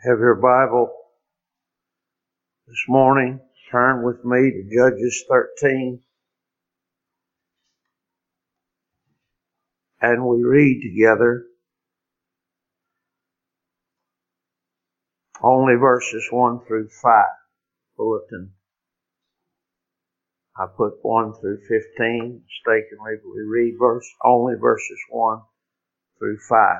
have your Bible this morning, turn with me to Judges 13. And we read together only verses 1 through 5 bulletin. I put 1 through 15 mistakenly, but we read verse, only verses 1 through 5.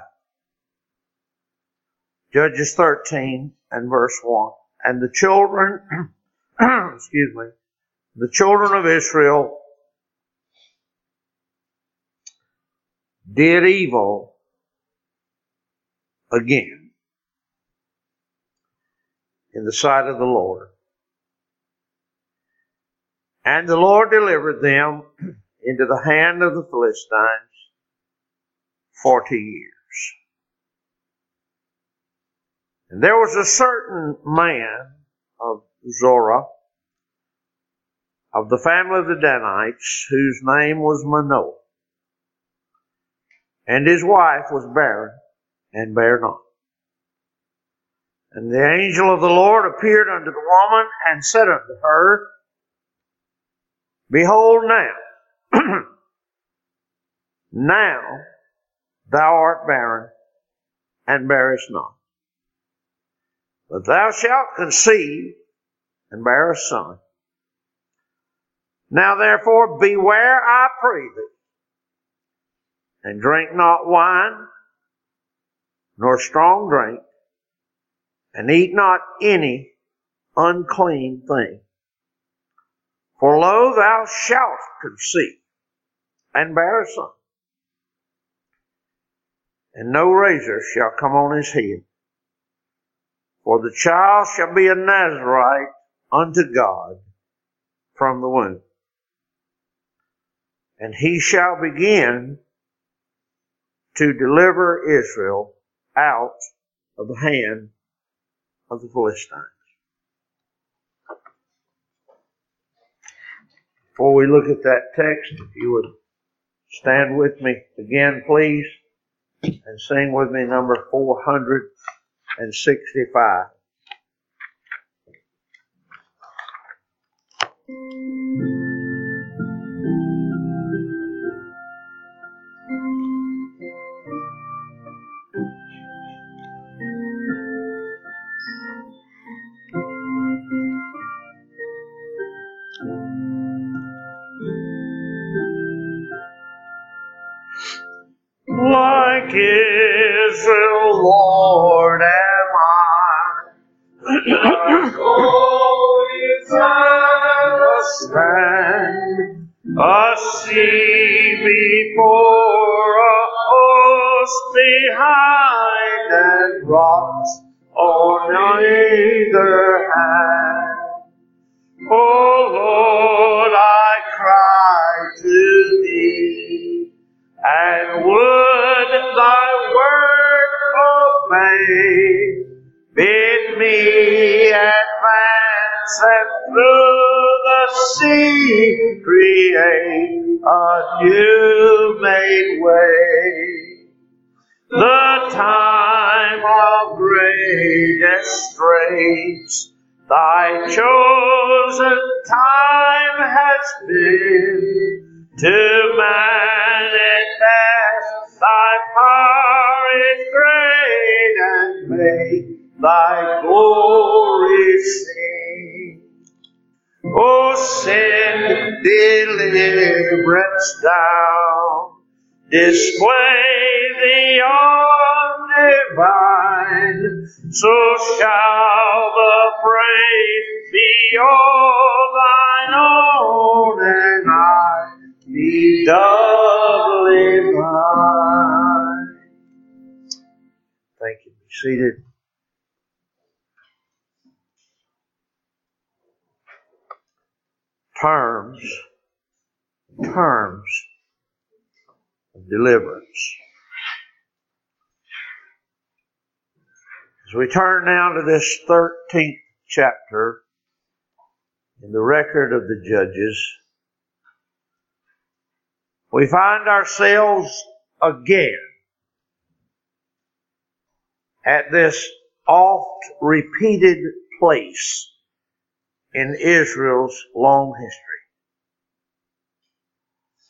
Judges 13 and verse 1. And the children, excuse me, the children of Israel did evil again in the sight of the Lord. And the Lord delivered them into the hand of the Philistines forty years. And there was a certain man of Zorah, of the family of the Danites, whose name was Manoah. And his wife was barren and bare not. And the angel of the Lord appeared unto the woman and said unto her, Behold now, now thou art barren and bearest not. But thou shalt conceive and bear a son. Now therefore beware, I pray thee, and drink not wine, nor strong drink, and eat not any unclean thing. For lo, thou shalt conceive and bear a son, and no razor shall come on his head for the child shall be a Nazarite unto God from the womb. And he shall begin to deliver Israel out of the hand of the Philistines. Before we look at that text, if you would stand with me again, please, and sing with me number 400 and 65. Like Israel, Lord, stand a sea before a host behind and rocks new made way. The time of greatest straits, thy chosen time has been to manifest thy power is great and make thy glory sing. Oh, o send deliverance down, display the arm divine, so shall the praise be all thine own, and I be doubly mine. Thank you. Be seated. Terms, terms of deliverance. As we turn now to this 13th chapter in the record of the Judges, we find ourselves again at this oft repeated place in Israel's long history.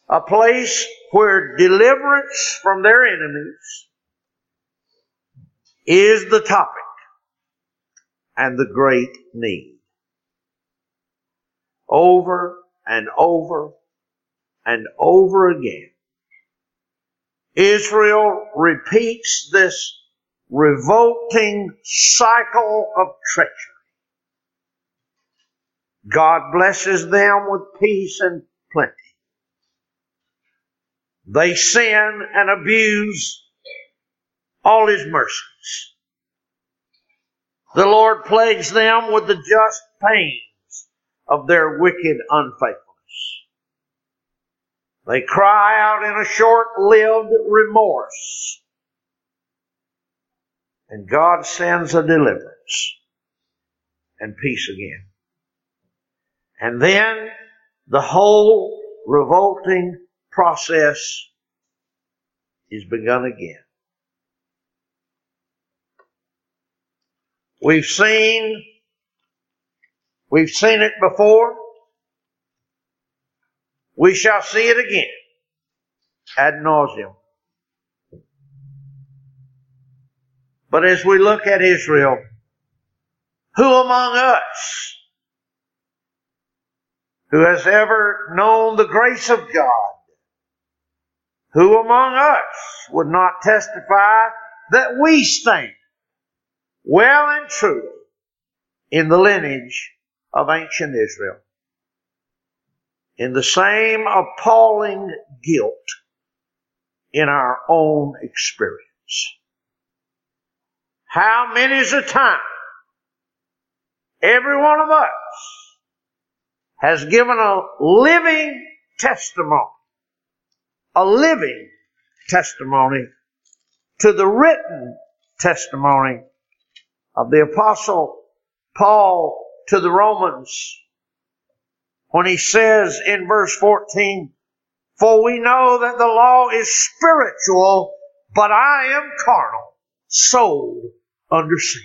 A place where deliverance from their enemies is the topic and the great need. Over and over and over again, Israel repeats this revolting cycle of treachery. God blesses them with peace and plenty. They sin and abuse all His mercies. The Lord plagues them with the just pains of their wicked unfaithfulness. They cry out in a short-lived remorse. And God sends a deliverance and peace again. And then the whole revolting process is begun again. We've seen, we've seen it before. We shall see it again ad nauseum. But as we look at Israel, who among us who has ever known the grace of God, who among us would not testify that we stand well and truly in the lineage of ancient Israel. In the same appalling guilt in our own experience. How many's a time every one of us has given a living testimony, a living testimony to the written testimony of the apostle Paul to the Romans when he says in verse 14, for we know that the law is spiritual, but I am carnal, sold under sin.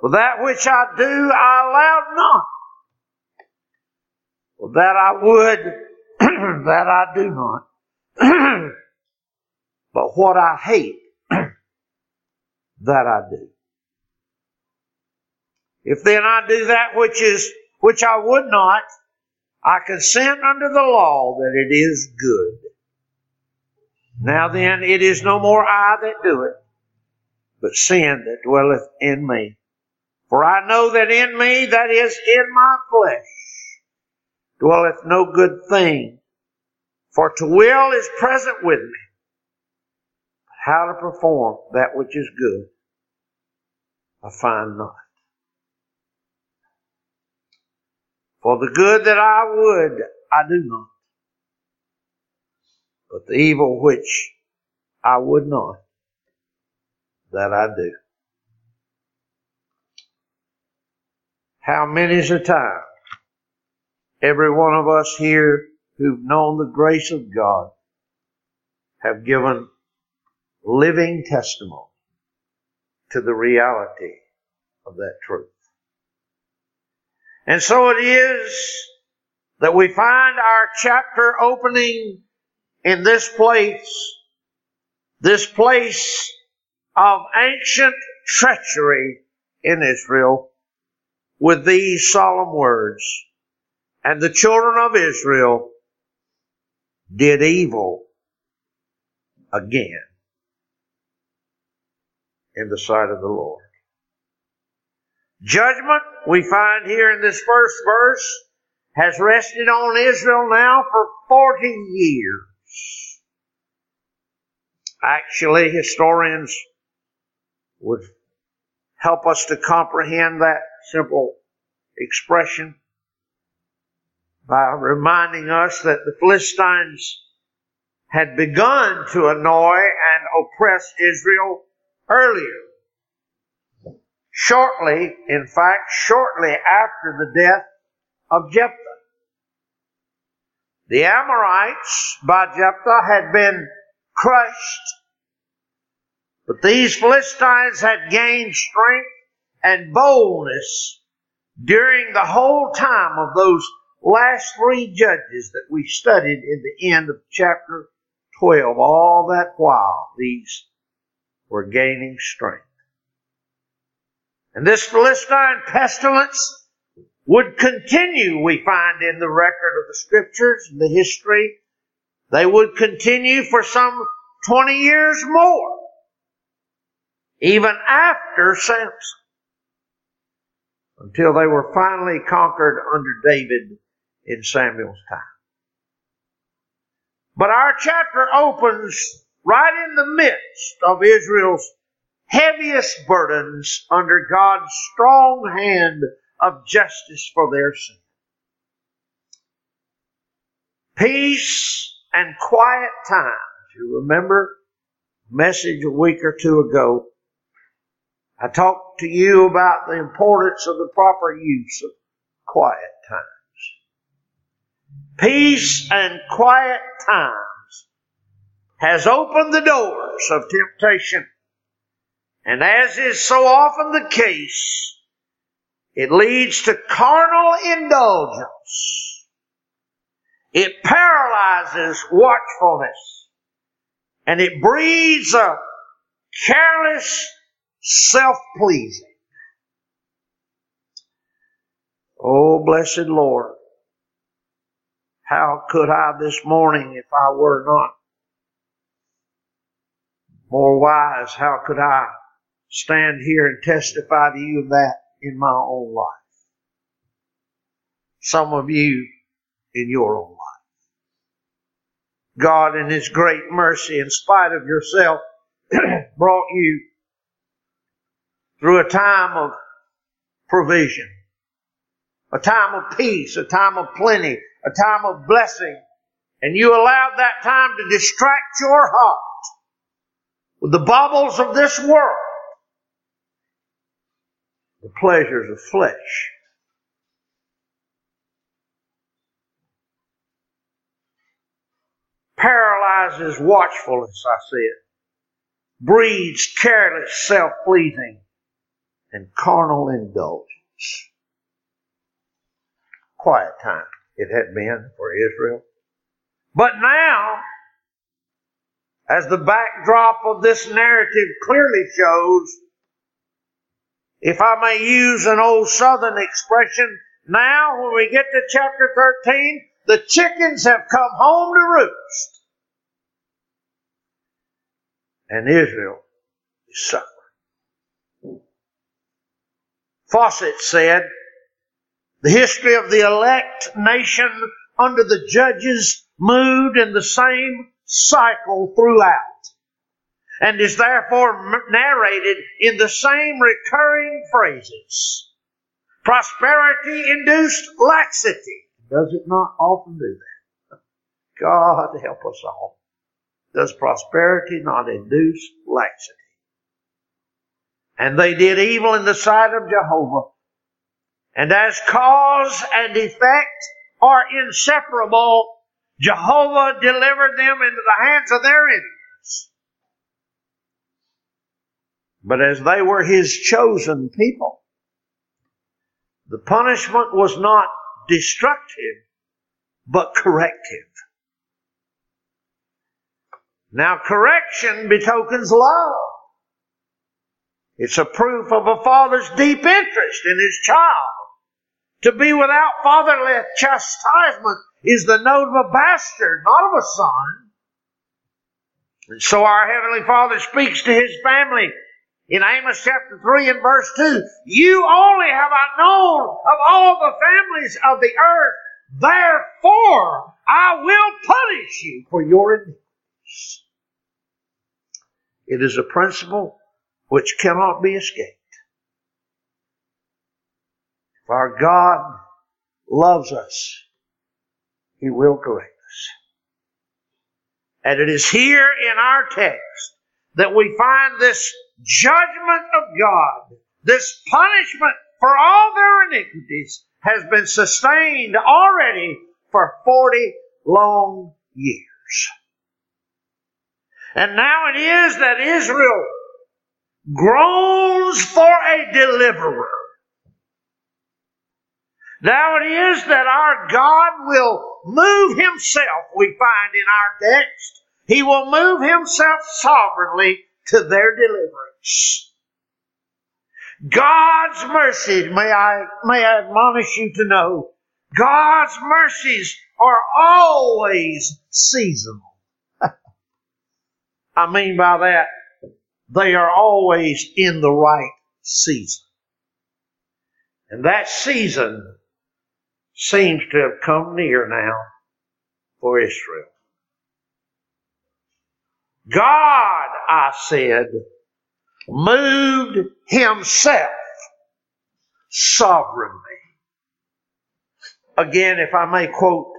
For that which I do, I allow not. For that I would, that I do not. but what I hate, that I do. If then I do that which is, which I would not, I consent under the law that it is good. Now then, it is no more I that do it, but sin that dwelleth in me. For I know that in me, that is in my flesh, dwelleth no good thing. For to will is present with me, but how to perform that which is good, I find not. For the good that I would, I do not. But the evil which I would not, that I do. How many's a time every one of us here who've known the grace of God have given living testimony to the reality of that truth. And so it is that we find our chapter opening in this place, this place of ancient treachery in Israel with these solemn words. And the children of Israel did evil again in the sight of the Lord. Judgment, we find here in this first verse, has rested on Israel now for 40 years. Actually, historians would help us to comprehend that simple expression by reminding us that the Philistines had begun to annoy and oppress Israel earlier. Shortly, in fact, shortly after the death of Jephthah. The Amorites by Jephthah had been crushed. But these Philistines had gained strength and boldness during the whole time of those last three judges that we studied in the end of chapter 12. All that while, these were gaining strength. And this Philistine pestilence would continue, we find in the record of the scriptures, and the history. They would continue for some 20 years more, even after Samson, until they were finally conquered under David in Samuel's time. But our chapter opens right in the midst of Israel's heaviest burdens under God's strong hand of justice for their sin. Peace and quiet times. You remember message a week or two ago. I talked to you about the importance of the proper use of quiet times. Peace and quiet times has opened the doors of temptation and as is so often the case, it leads to carnal indulgence. It paralyzes watchfulness. And it breeds a careless self-pleasing. Oh, blessed Lord. How could I this morning if I were not more wise? How could I stand here and testify to you of that in my own life. Some of you in your own life. God in His great mercy, in spite of yourself, brought you through a time of provision, a time of peace, a time of plenty, a time of blessing, and you allowed that time to distract your heart with the baubles of this world the pleasures of flesh. Paralyzes watchfulness, I said. Breeds careless self-pleasing and carnal indulgence. Quiet time it had been for Israel. But now, as the backdrop of this narrative clearly shows, if I may use an old southern expression, now when we get to chapter 13, the chickens have come home to roost. And Israel is suffering. Fausset said, the history of the elect nation under the judges moved in the same cycle throughout and is therefore narrated in the same recurring phrases. Prosperity induced laxity. Does it not often do that? God help us all. Does prosperity not induce laxity? And they did evil in the sight of Jehovah. And as cause and effect are inseparable, Jehovah delivered them into the hands of their enemies But as they were his chosen people, the punishment was not destructive, but corrective. Now correction betokens love. It's a proof of a father's deep interest in his child. To be without fatherly chastisement is the note of a bastard, not of a son. And so our Heavenly Father speaks to His family in Amos chapter 3 and verse 2, you only have I known of all the families of the earth. Therefore, I will punish you for your iniquities. It is a principle which cannot be escaped. If our God loves us, He will correct us. And it is here in our text that we find this judgment of God, this punishment for all their iniquities has been sustained already for 40 long years. And now it is that Israel groans for a deliverer. Now it is that our God will move himself, we find in our text. He will move himself sovereignly to their deliverance. God's mercies, may I, may I admonish you to know, God's mercies are always seasonal. I mean by that, they are always in the right season. And that season seems to have come near now for Israel. God, I said, moved himself sovereignly. Again, if I may quote,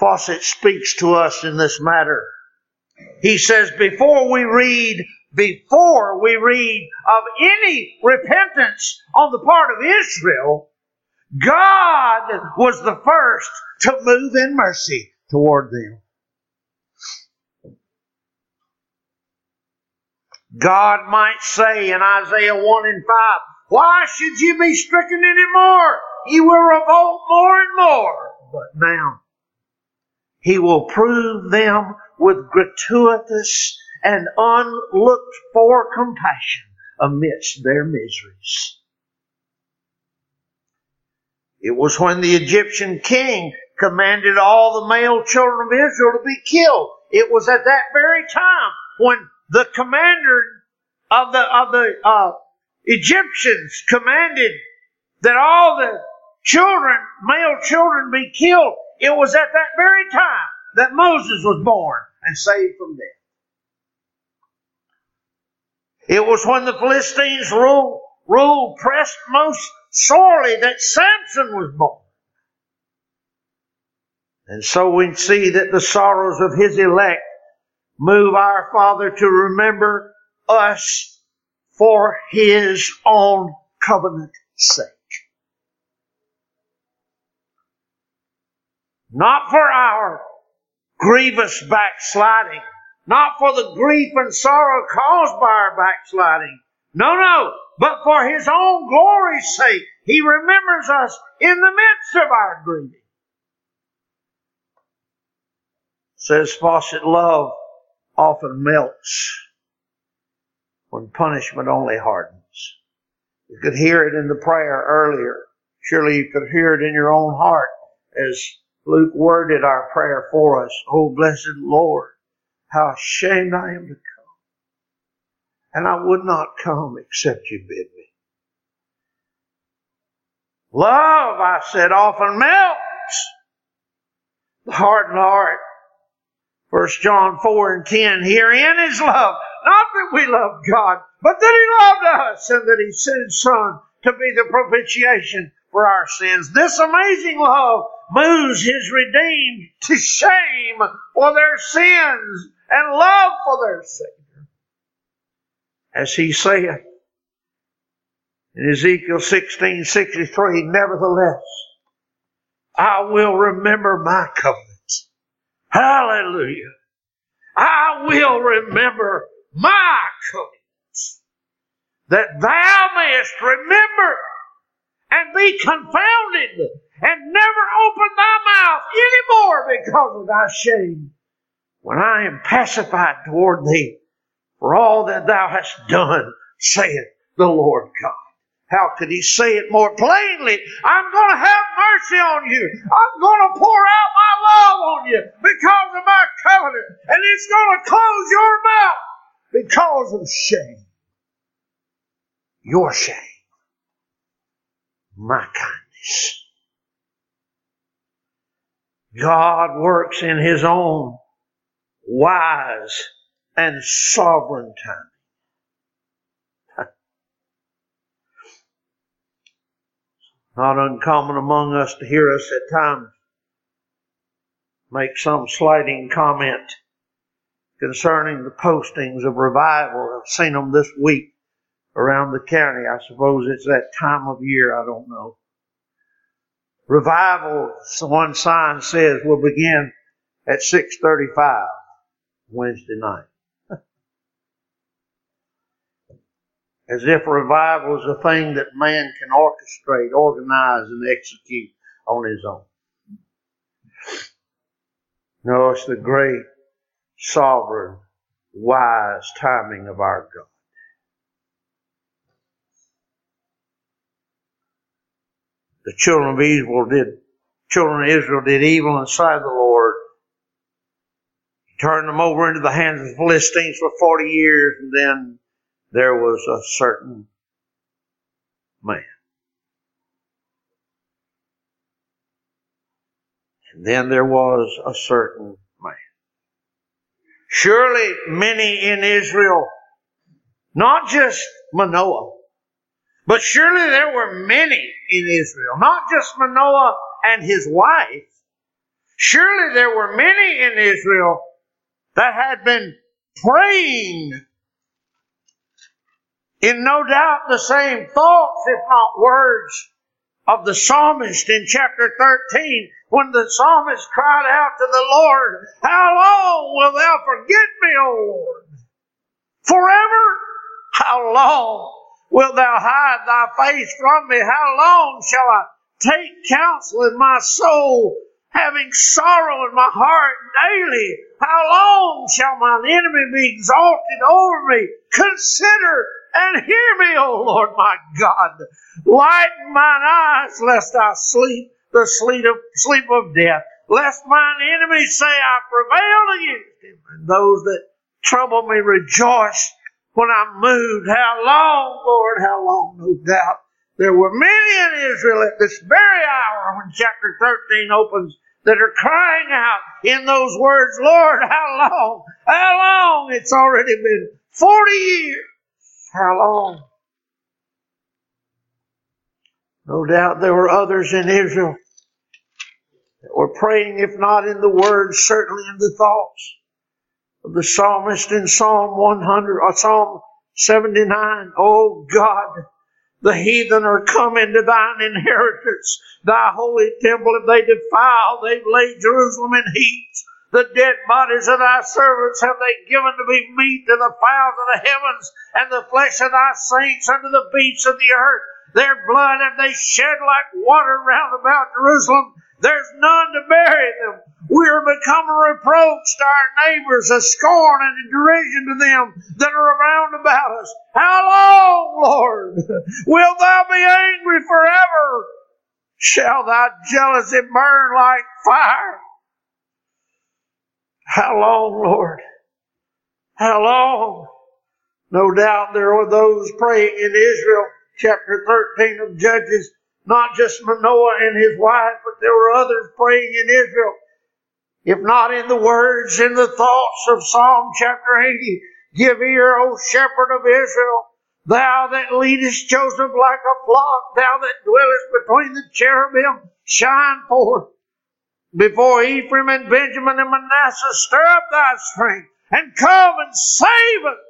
Fausset speaks to us in this matter. He says, before we read, before we read of any repentance on the part of Israel, God was the first to move in mercy toward them. God might say in Isaiah 1 and 5, Why should you be stricken any more? You will revolt more and more. But now, He will prove them with gratuitous and unlooked for compassion amidst their miseries. It was when the Egyptian king commanded all the male children of Israel to be killed. It was at that very time when the commander of the of the uh, Egyptians commanded that all the children, male children, be killed. It was at that very time that Moses was born and saved from death. It was when the Philistines ruled, ruled pressed most sorely that Samson was born. And so we see that the sorrows of his elect move our Father to remember us for his own covenant sake. Not for our grievous backsliding, not for the grief and sorrow caused by our backsliding. No, no, but for his own glory's sake. He remembers us in the midst of our grieving. Says Fausset, love often melts when punishment only hardens. You could hear it in the prayer earlier. Surely you could hear it in your own heart as Luke worded our prayer for us. Oh, blessed Lord, how ashamed I am to come. And I would not come except you bid me. Love, I said, often melts the hardened heart. First John 4 and 10, herein is love. Not that we love God, but that He loved us and that He sent His Son to be the propitiation for our sins. This amazing love moves His redeemed to shame for their sins and love for their Savior. As He saith in Ezekiel 16:63, nevertheless, I will remember my covenant Hallelujah. I will remember my covenant that thou mayest remember and be confounded and never open thy mouth any more because of thy shame when I am pacified toward thee for all that thou hast done, saith the Lord God. How could he say it more plainly? I'm going to have mercy on you. I'm going to pour out my love on you because of my covenant. And it's going to close your mouth because of shame. Your shame. My kindness. God works in His own wise and sovereign time. not uncommon among us to hear us at times make some slighting comment concerning the postings of revival. I've seen them this week around the county. I suppose it's that time of year. I don't know. Revival, one sign says, will begin at 6.35 Wednesday night. as if revival is a thing that man can orchestrate, organize, and execute on his own. No, it's the great, sovereign, wise timing of our God. The children of Israel did, children of Israel did evil in the sight of the Lord. He turned them over into the hands of the Philistines for 40 years, and then there was a certain man. And then there was a certain man. Surely many in Israel, not just Manoah, but surely there were many in Israel, not just Manoah and his wife. Surely there were many in Israel that had been praying in no doubt the same thoughts, if not words, of the psalmist in chapter 13 when the psalmist cried out to the Lord, How long will thou forget me, O Lord? Forever? How long wilt thou hide thy face from me? How long shall I take counsel in my soul, having sorrow in my heart daily? How long shall mine enemy be exalted over me? Consider and hear me, O Lord my God. Lighten mine eyes, lest I sleep the sleep of, sleep of death, lest mine enemies say I prevailed against him, and those that trouble me rejoice when I'm moved. How long, Lord, how long? No doubt. There were many in Israel at this very hour when chapter 13 opens that are crying out in those words, Lord, how long? How long? It's already been 40 years. How long? No doubt there were others in Israel that were praying, if not in the words, certainly in the thoughts of the psalmist in Psalm 100 or uh, Psalm 79. Oh God, the heathen are come into thine inheritance, thy holy temple if they defile, they've laid Jerusalem in heaps. The dead bodies of thy servants have they given to be meat to the fowls of the heavens, and the flesh of thy saints unto the beasts of the earth. Their blood have they shed like water round about Jerusalem. There's none to bury them. We are become a reproach to our neighbors, a scorn and a derision to them that are around about us. How long, Lord, wilt thou be angry forever? Shall thy jealousy burn like fire? How long, Lord? How long? No doubt there were those praying in Israel, chapter 13 of Judges, not just Manoah and his wife, but there were others praying in Israel. If not in the words, in the thoughts of Psalm chapter 80, give ear, O shepherd of Israel, thou that leadest Joseph like a flock, thou that dwellest between the cherubim, shine forth before Ephraim and Benjamin and Manasseh, stir up thy strength and come and save us.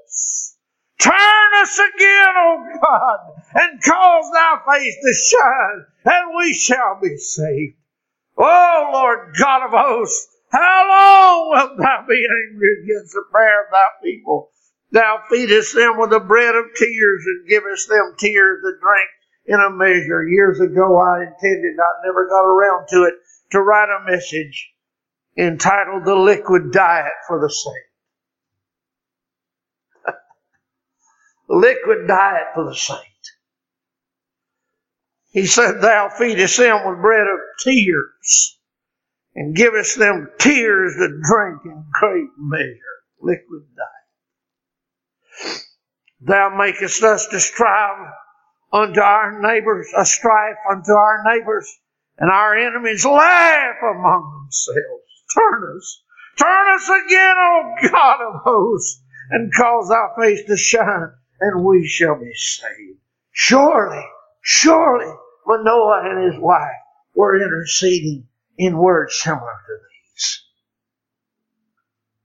Turn us again, O God, and cause thy face to shine, and we shall be saved. O Lord God of hosts, how long wilt thou be angry against the prayer of thy people? Thou feedest them with the bread of tears and givest them tears to drink in a measure. Years ago I intended, I never got around to it, to write a message entitled The Liquid Diet for the Saint. Liquid diet for the saint. He said, Thou feedest them with bread of tears and givest them tears to drink in great measure. Liquid diet. Thou makest us to strive unto our neighbors, a strife unto our neighbors and our enemies laugh among themselves. Turn us, turn us again, O God of hosts, and cause our face to shine, and we shall be saved. Surely, surely, Manoah and his wife were interceding in words similar to these.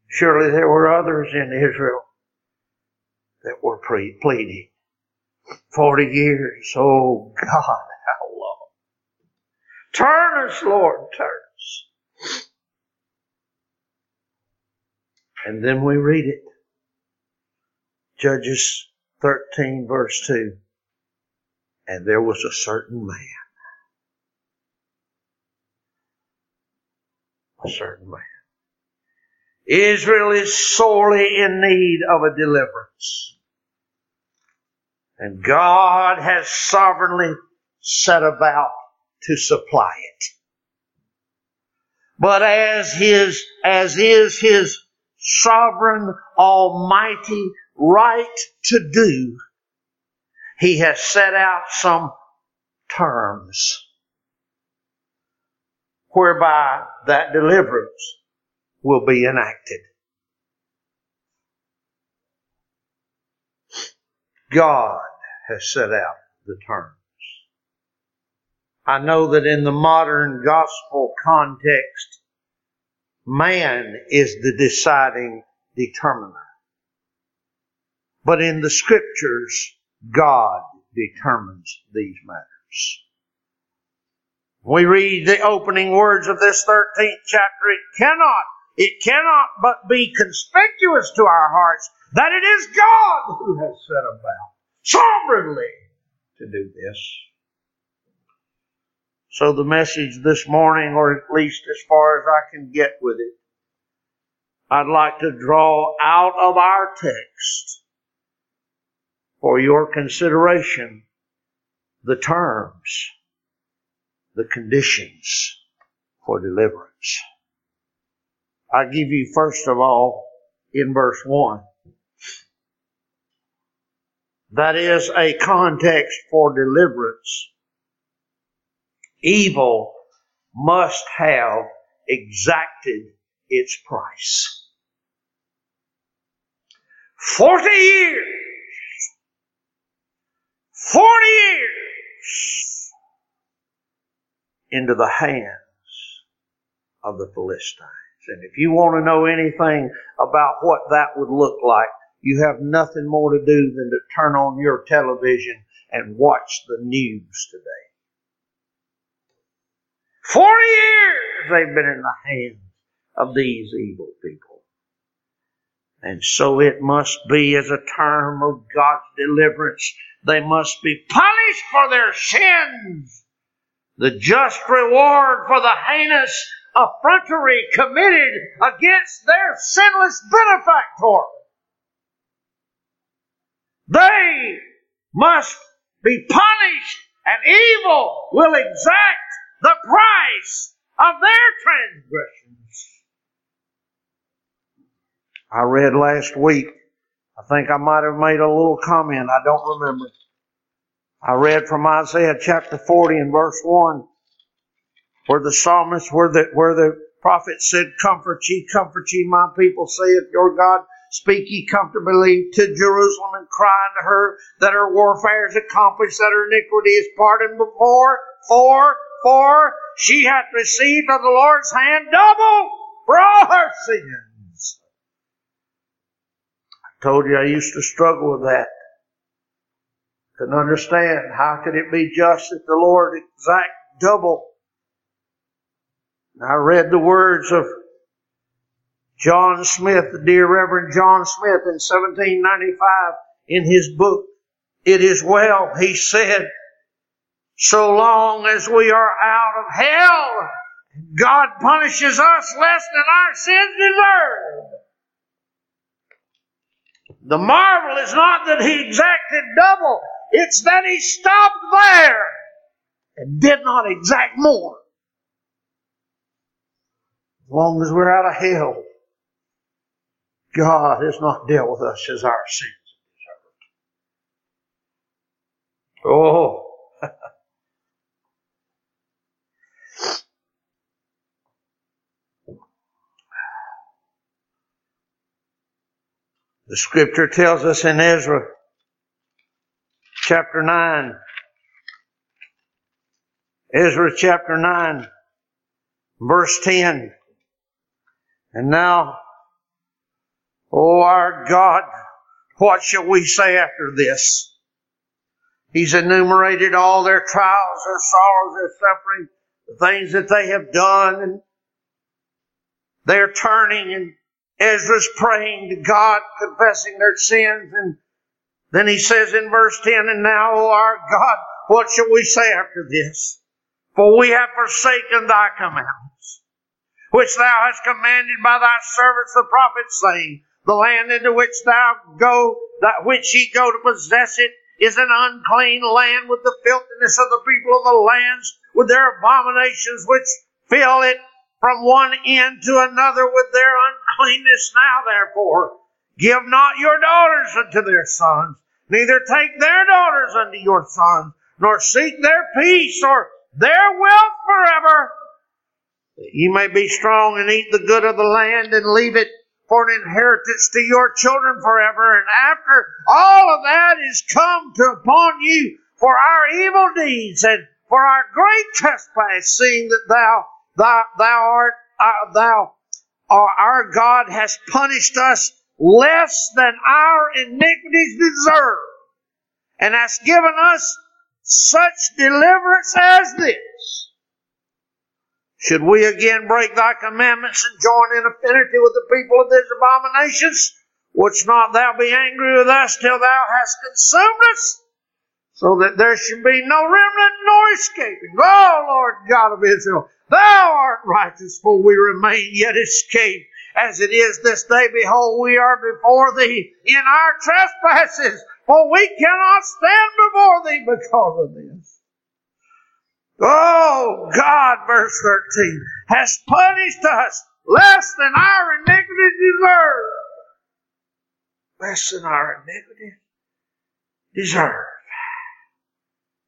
Surely there were others in Israel that were pleading. Forty years, oh God, how long? Turn us, Lord, turn us. And then we read it. Judges 13 verse 2. And there was a certain man. A certain man. Israel is sorely in need of a deliverance. And God has sovereignly set about to supply it. But as his, as is his sovereign, almighty right to do, he has set out some terms whereby that deliverance will be enacted. God has set out the terms. I know that in the modern gospel context, man is the deciding determiner. But in the scriptures, God determines these matters. We read the opening words of this 13th chapter. It cannot it cannot but be conspicuous to our hearts that it is God who has set about sovereignly to do this. So the message this morning, or at least as far as I can get with it, I'd like to draw out of our text for your consideration the terms, the conditions for deliverance. I give you first of all in verse 1. That is a context for deliverance. Evil must have exacted its price. Forty years! Forty years! Into the hands of the Philistines. And if you want to know anything about what that would look like, you have nothing more to do than to turn on your television and watch the news today. Forty years they've been in the hands of these evil people. And so it must be as a term of God's deliverance. They must be punished for their sins. The just reward for the heinous effrontery committed against their sinless benefactor. They must be punished and evil will exact the price of their transgressions. I read last week, I think I might have made a little comment, I don't remember. I read from Isaiah chapter 40 and verse 1 where the psalmist, where the, where the prophet said, Comfort ye, comfort ye, my people, saith your God. Speak ye comfortably to Jerusalem and cry unto her that her warfare is accomplished, that her iniquity is pardoned before, for, for she hath received of the Lord's hand double for all her sins. Told you I used to struggle with that. Couldn't understand how could it be just that the Lord exact double I read the words of John Smith, the dear Reverend John Smith in 1795 in his book, It Is Well. He said, so long as we are out of hell, God punishes us less than our sins deserve. The marvel is not that he exacted double, it's that he stopped there and did not exact more. As long as we're out of hell, God has not dealt with us as our sins deserve. Oh. The scripture tells us in Ezra chapter 9, Ezra chapter 9, verse 10. And now, oh our God, what shall we say after this? He's enumerated all their trials, their sorrows, their suffering, the things that they have done, and they're turning and Ezra's praying to God, confessing their sins, and Then he says in verse 10, And now, O our God, what shall we say after this? For we have forsaken thy commandments, which thou hast commanded by thy servants the prophets, saying, The land into which thou go, that which ye go to possess it, is an unclean land with the filthiness of the people of the lands, with their abominations which fill it from one end to another with their uncleanness. Now therefore, give not your daughters unto their sons, neither take their daughters unto your sons, nor seek their peace or their wealth forever. That ye may be strong and eat the good of the land and leave it for an inheritance to your children forever. And after all of that is come to upon you for our evil deeds and for our great trespass, seeing that thou thou, thou art uh, thou uh, our God has punished us less than our iniquities deserve, and has given us such deliverance as this. Should we again break thy commandments and join in affinity with the people of these abominations? Wouldst not thou be angry with us till thou hast consumed us? So that there should be no remnant nor escaping. Oh Lord God of Israel, thou art righteous, for we remain yet escaped. As it is this day, behold, we are before thee in our trespasses, for we cannot stand before thee because of this. Oh, God, verse 13, has punished us less than our iniquity deserve. Less than our iniquity deserve.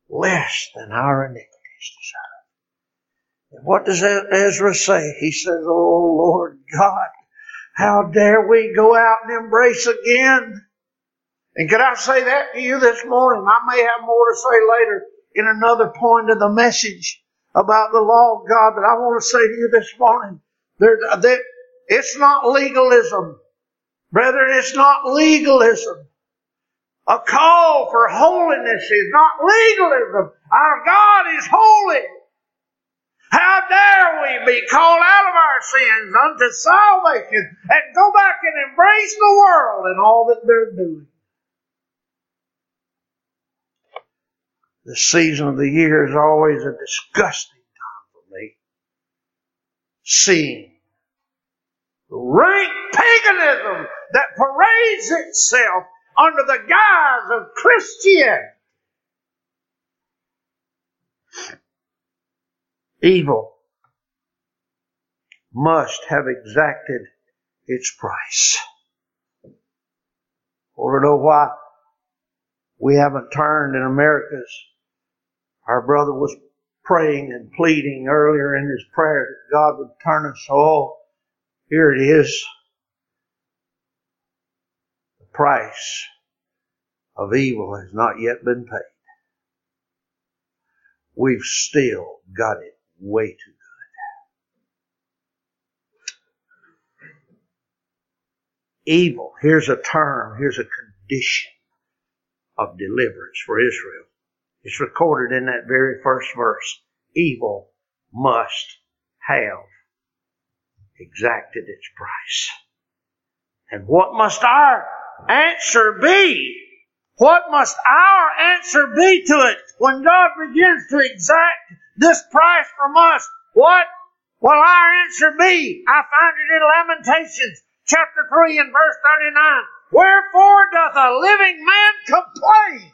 Less than our iniquities deserve. What does Ezra say? He says, Oh Lord God, how dare we go out and embrace again? And could I say that to you this morning? I may have more to say later in another point of the message about the law of God, but I want to say to you this morning, there, there, it's not legalism. Brethren, it's not legalism. A call for holiness is not legalism. Our God is holy. How dare we be called out of our sins unto salvation and go back and embrace the world and all that they're doing? The season of the year is always a disgusting time for me. Seeing the rank paganism that parades itself under the guise of Christianity. Evil must have exacted its price. Want to know why we haven't turned in America's our brother was praying and pleading earlier in his prayer that God would turn us all. Here it is. The price of evil has not yet been paid. We've still got it way too good. Evil, here's a term, here's a condition of deliverance for Israel. It's recorded in that very first verse. Evil must have exacted its price. And what must our answer be? What must our answer be to it when God begins to exact this price from us? What will our answer be? I find it in Lamentations chapter 3 and verse 39. Wherefore doth a living man complain?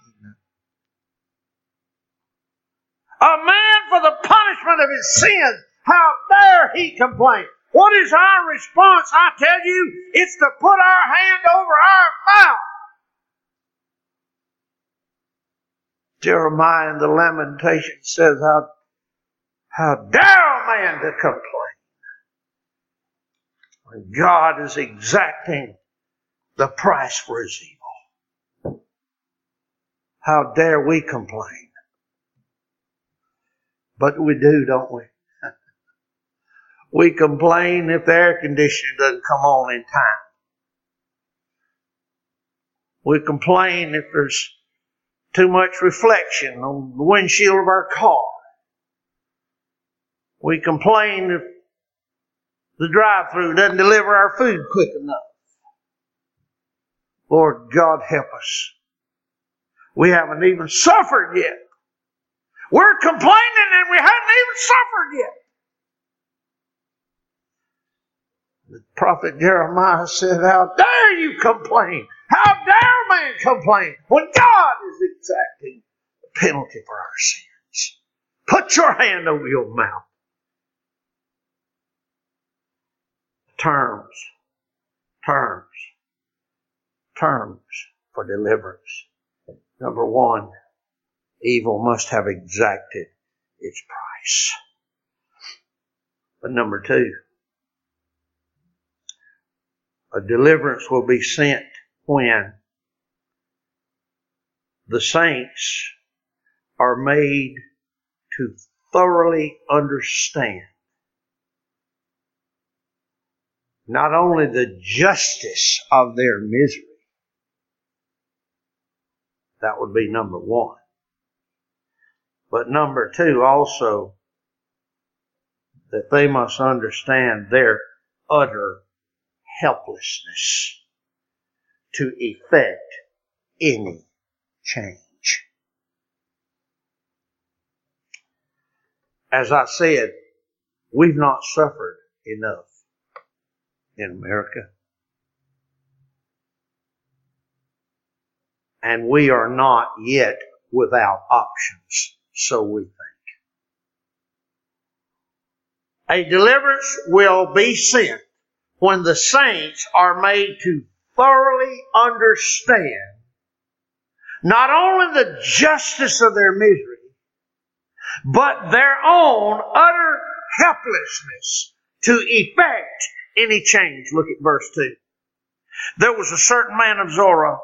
a man for the punishment of his sins. How dare he complain? What is our response? I tell you, it's to put our hand over our mouth. Jeremiah in the Lamentation says, how, how dare a man to complain? When God is exacting the price for his evil. How dare we complain? But we do, don't we? we complain if the air conditioner doesn't come on in time. We complain if there's too much reflection on the windshield of our car. We complain if the drive-through doesn't deliver our food quick enough. Lord God help us We haven't even suffered yet. We're complaining and we haven't even suffered yet. The prophet Jeremiah said, How dare you complain? How dare man complain when God is exacting the penalty for our sins? Put your hand over your mouth. Terms, terms, terms for deliverance. Number one, evil must have exacted its price. But number two, a deliverance will be sent when the saints are made to thoroughly understand not only the justice of their misery, that would be number one. But number two, also, that they must understand their utter helplessness to effect any change. As I said, we've not suffered enough in America. And we are not yet without options, so we think. A deliverance will be sent when the saints are made to thoroughly understand not only the justice of their misery, but their own utter helplessness to effect any change. Look at verse 2. There was a certain man of Zorah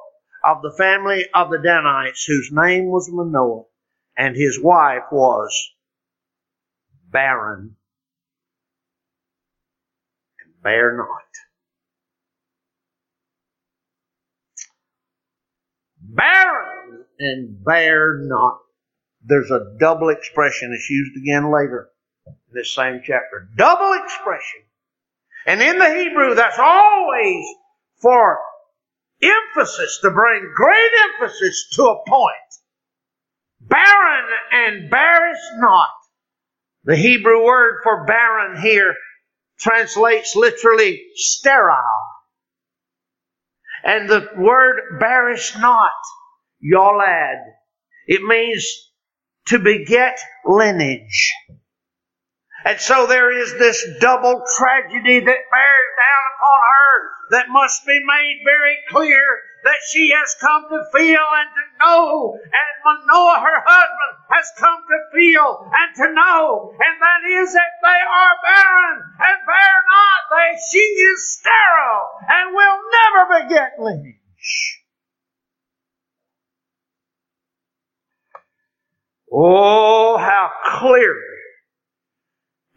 of the family of the Danites whose name was Manoah and his wife was barren and bare not. barren and bare not. There's a double expression. that's used again later in this same chapter. Double expression. And in the Hebrew, that's always for emphasis, to bring great emphasis to a point. Barren and bearest not. The Hebrew word for barren here translates literally sterile. And the word bearish not, yolad. It means to beget lineage. And so there is this double tragedy that bears down upon her that must be made very clear that she has come to feel and to know, and Manoah, her husband, has come to feel and to know, and that is that they are barren and bear not. They, she is sterile and will never beget lineage. Oh, how clearly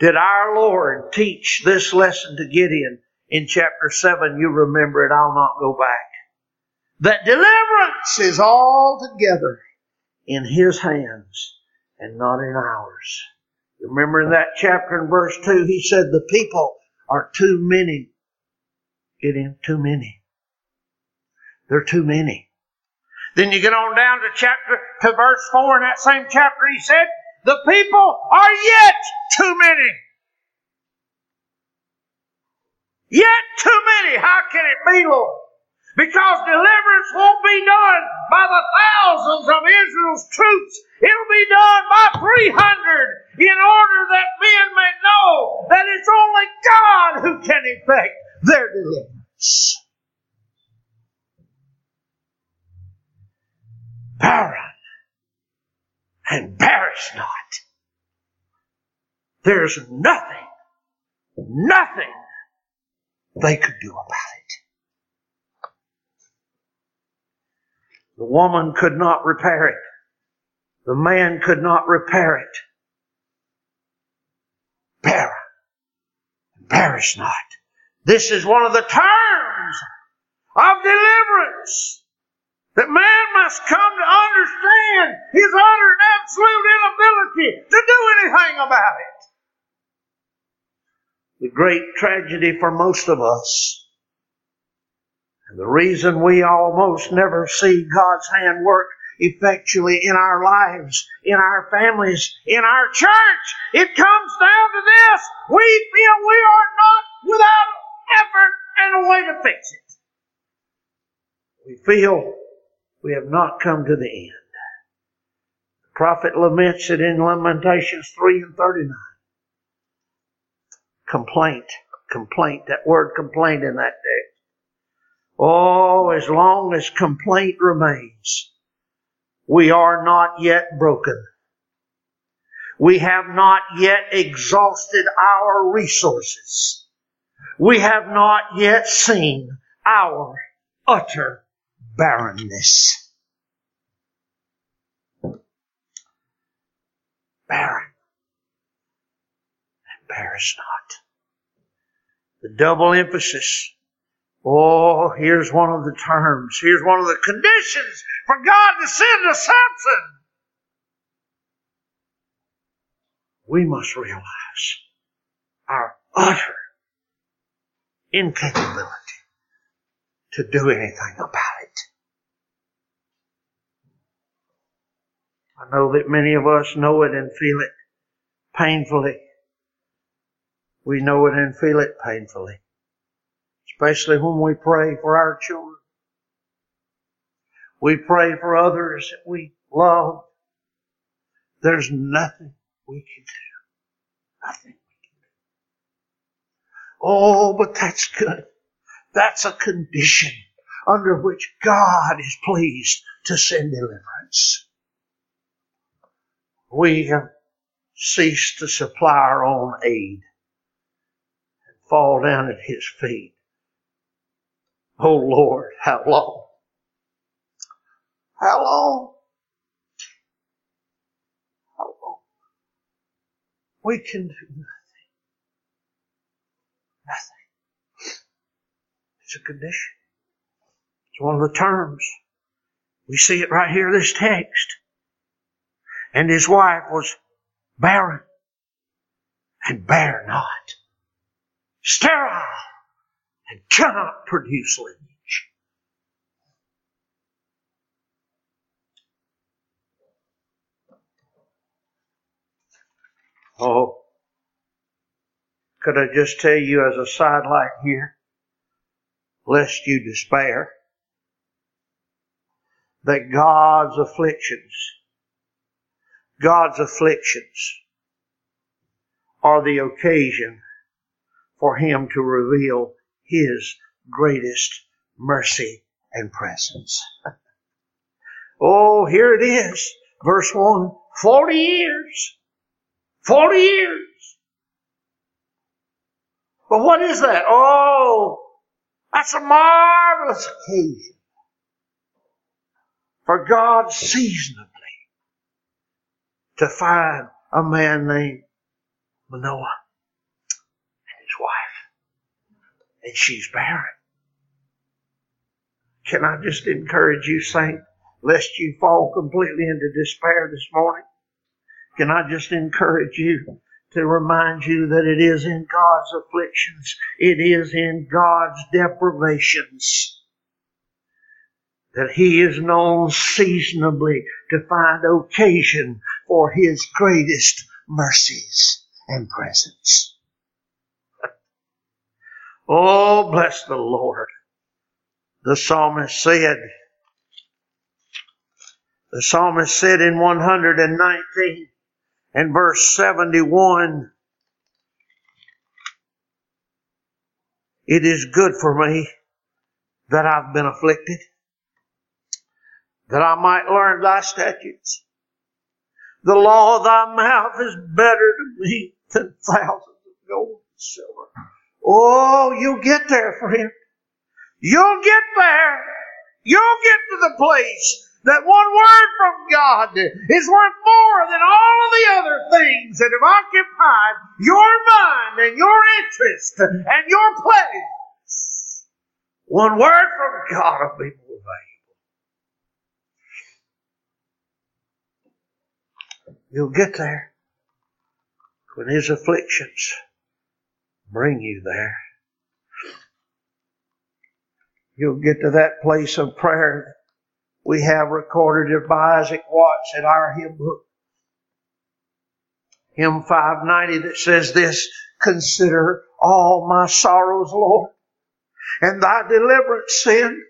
did our Lord teach this lesson to Gideon in chapter 7. You remember it, I'll not go back that deliverance is altogether in His hands and not in ours. Remember in that chapter in verse 2, He said, The people are too many. In, too many. They're too many. Then you get on down to chapter, to verse 4 in that same chapter, He said, The people are yet too many. Yet too many. How can it be, Lord? Because deliverance won't be done by the thousands of Israel's troops. It'll be done by 300 in order that men may know that it's only God who can effect their deliverance. Barren and perish not. There's nothing, nothing they could do about it. The woman could not repair it. The man could not repair it. Bear perish not. This is one of the terms of deliverance. That man must come to understand his utter and absolute inability to do anything about it. The great tragedy for most of us and the reason we almost never see God's hand work effectually in our lives, in our families, in our church. It comes down to this. We feel we are not without effort and a way to fix it. We feel we have not come to the end. The prophet laments it in Lamentations 3 and 39. Complaint, complaint, that word complaint in that text. Oh, as long as complaint remains, we are not yet broken. We have not yet exhausted our resources. We have not yet seen our utter barrenness. Barren and bears not. The double emphasis Oh, here's one of the terms. Here's one of the conditions for God to send to Samson. We must realize our utter incapability to do anything about it. I know that many of us know it and feel it painfully. We know it and feel it painfully especially when we pray for our children. We pray for others that we love. There's nothing we can do. Nothing we can do. Oh, but that's good. That's a condition under which God is pleased to send deliverance. We have ceased to supply our own aid and fall down at His feet Oh Lord, how long? How long? How long? We can do nothing. Nothing. It's a condition. It's one of the terms. We see it right here, this text. And his wife was barren and bare not. Sterile and cannot produce lineage. Oh, could I just tell you as a sidelight here, lest you despair, that God's afflictions, God's afflictions are the occasion for Him to reveal his greatest mercy and presence. oh, here it is. Verse 1. 40 years. 40 years. But what is that? Oh, that's a marvelous occasion for God's seasonably to find a man named Manoah and his wife. And she's barren. Can I just encourage you, Saint, lest you fall completely into despair this morning? Can I just encourage you to remind you that it is in God's afflictions, it is in God's deprivations that He is known seasonably to find occasion for His greatest mercies and presence. Oh, bless the Lord. The psalmist said, the psalmist said in 119 and verse 71, It is good for me that I've been afflicted, that I might learn thy statutes. The law of thy mouth is better to me than thousands of gold and silver. Oh, you'll get there, friend. You'll get there. You'll get to the place that one word from God is worth more than all of the other things that have occupied your mind and your interest and your place. One word from God will be more valuable. You'll get there when His afflictions bring you there. You'll get to that place of prayer we have recorded by Isaac Watts in our hymn book. Hymn 590 that says this, consider all my sorrows, Lord, and thy deliverance sin.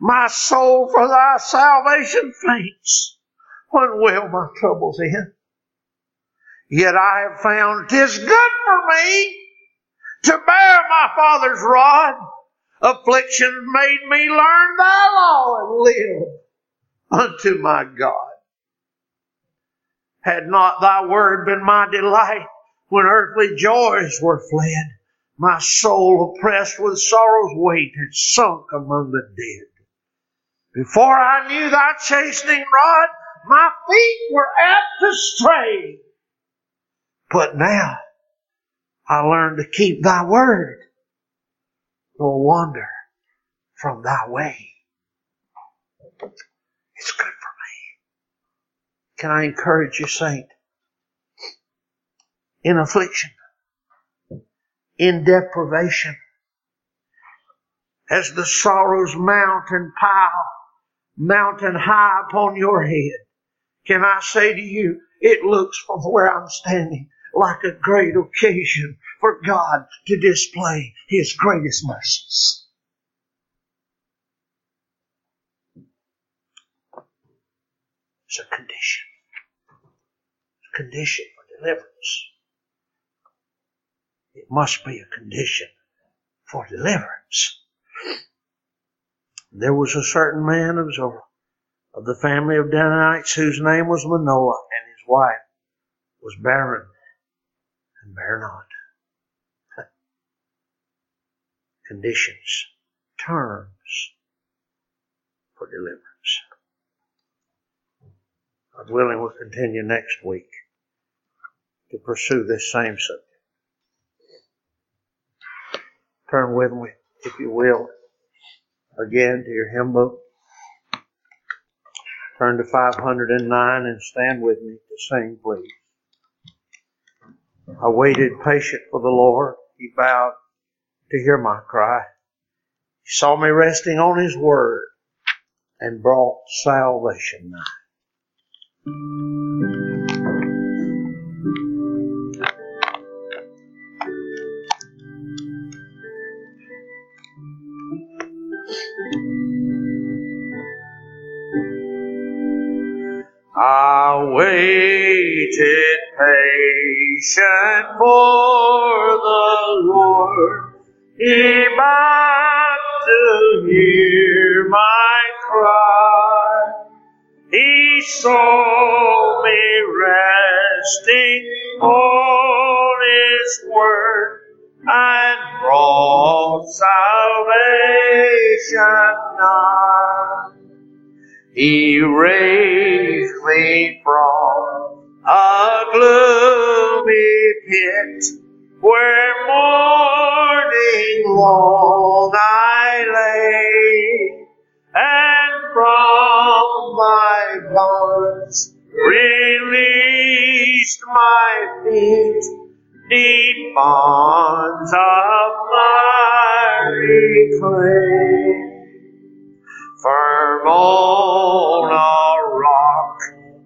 My soul for thy salvation faints when will my troubles end. Yet I have found tis good for me to bear my father's rod. Affliction made me learn thy law and live unto my God. Had not thy word been my delight when earthly joys were fled, my soul oppressed with sorrow's weight had sunk among the dead. Before I knew thy chastening rod, my feet were apt to stray. But now I learn to keep thy word, nor wander from thy way. It's good for me. Can I encourage you, saint? In affliction, in deprivation, as the sorrows mount and pile mountain high upon your head, can I say to you, it looks from where I'm standing like a great occasion for God to display His greatest mercies. It's a condition. It's a condition for deliverance. It must be a condition for deliverance. There was a certain man of Zorah, of the family of Danites, whose name was Manoah, and his wife was barren and bare not. Conditions, terms for deliverance. God willing, we'll continue next week to pursue this same subject. Turn with me, if you will, again to your hymn book. Turn to 509 and stand with me to sing, please. I waited patient for the Lord. He bowed to hear my cry. He saw me resting on His word and brought salvation nigh. I waited patient for the Lord. He bowed to hear my cry. He saw me resting on His word and brought salvation nigh. He raised me from a gloomy pit where mourning long I lay, and from my bonds released my feet, deep bonds of miry clay. Firm on a rock,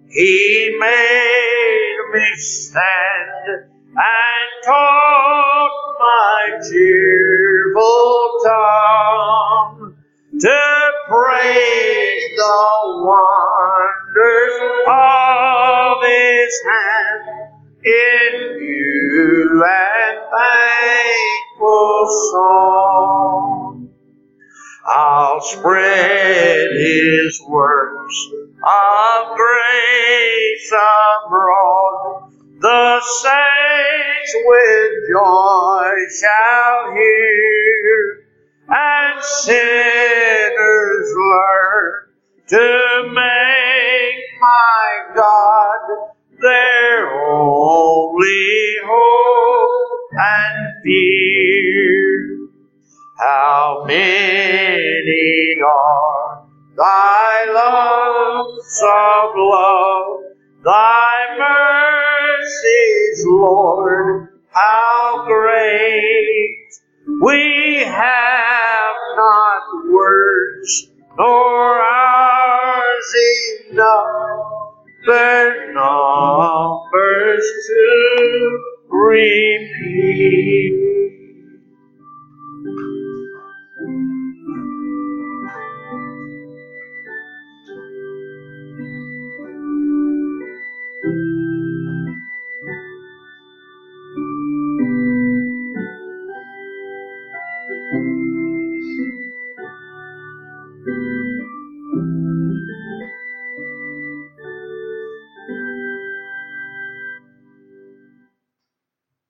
he made me stand and taught my cheerful tongue to praise the wonders of His hand in new and thankful song. I'll spread His works of grace abroad. The saints with joy shall hear, and sinners learn to make my God their only hope and fear. How many are thy loves of love, thy mercies, Lord, how great. We have not words nor hours enough, but numbers to repeat.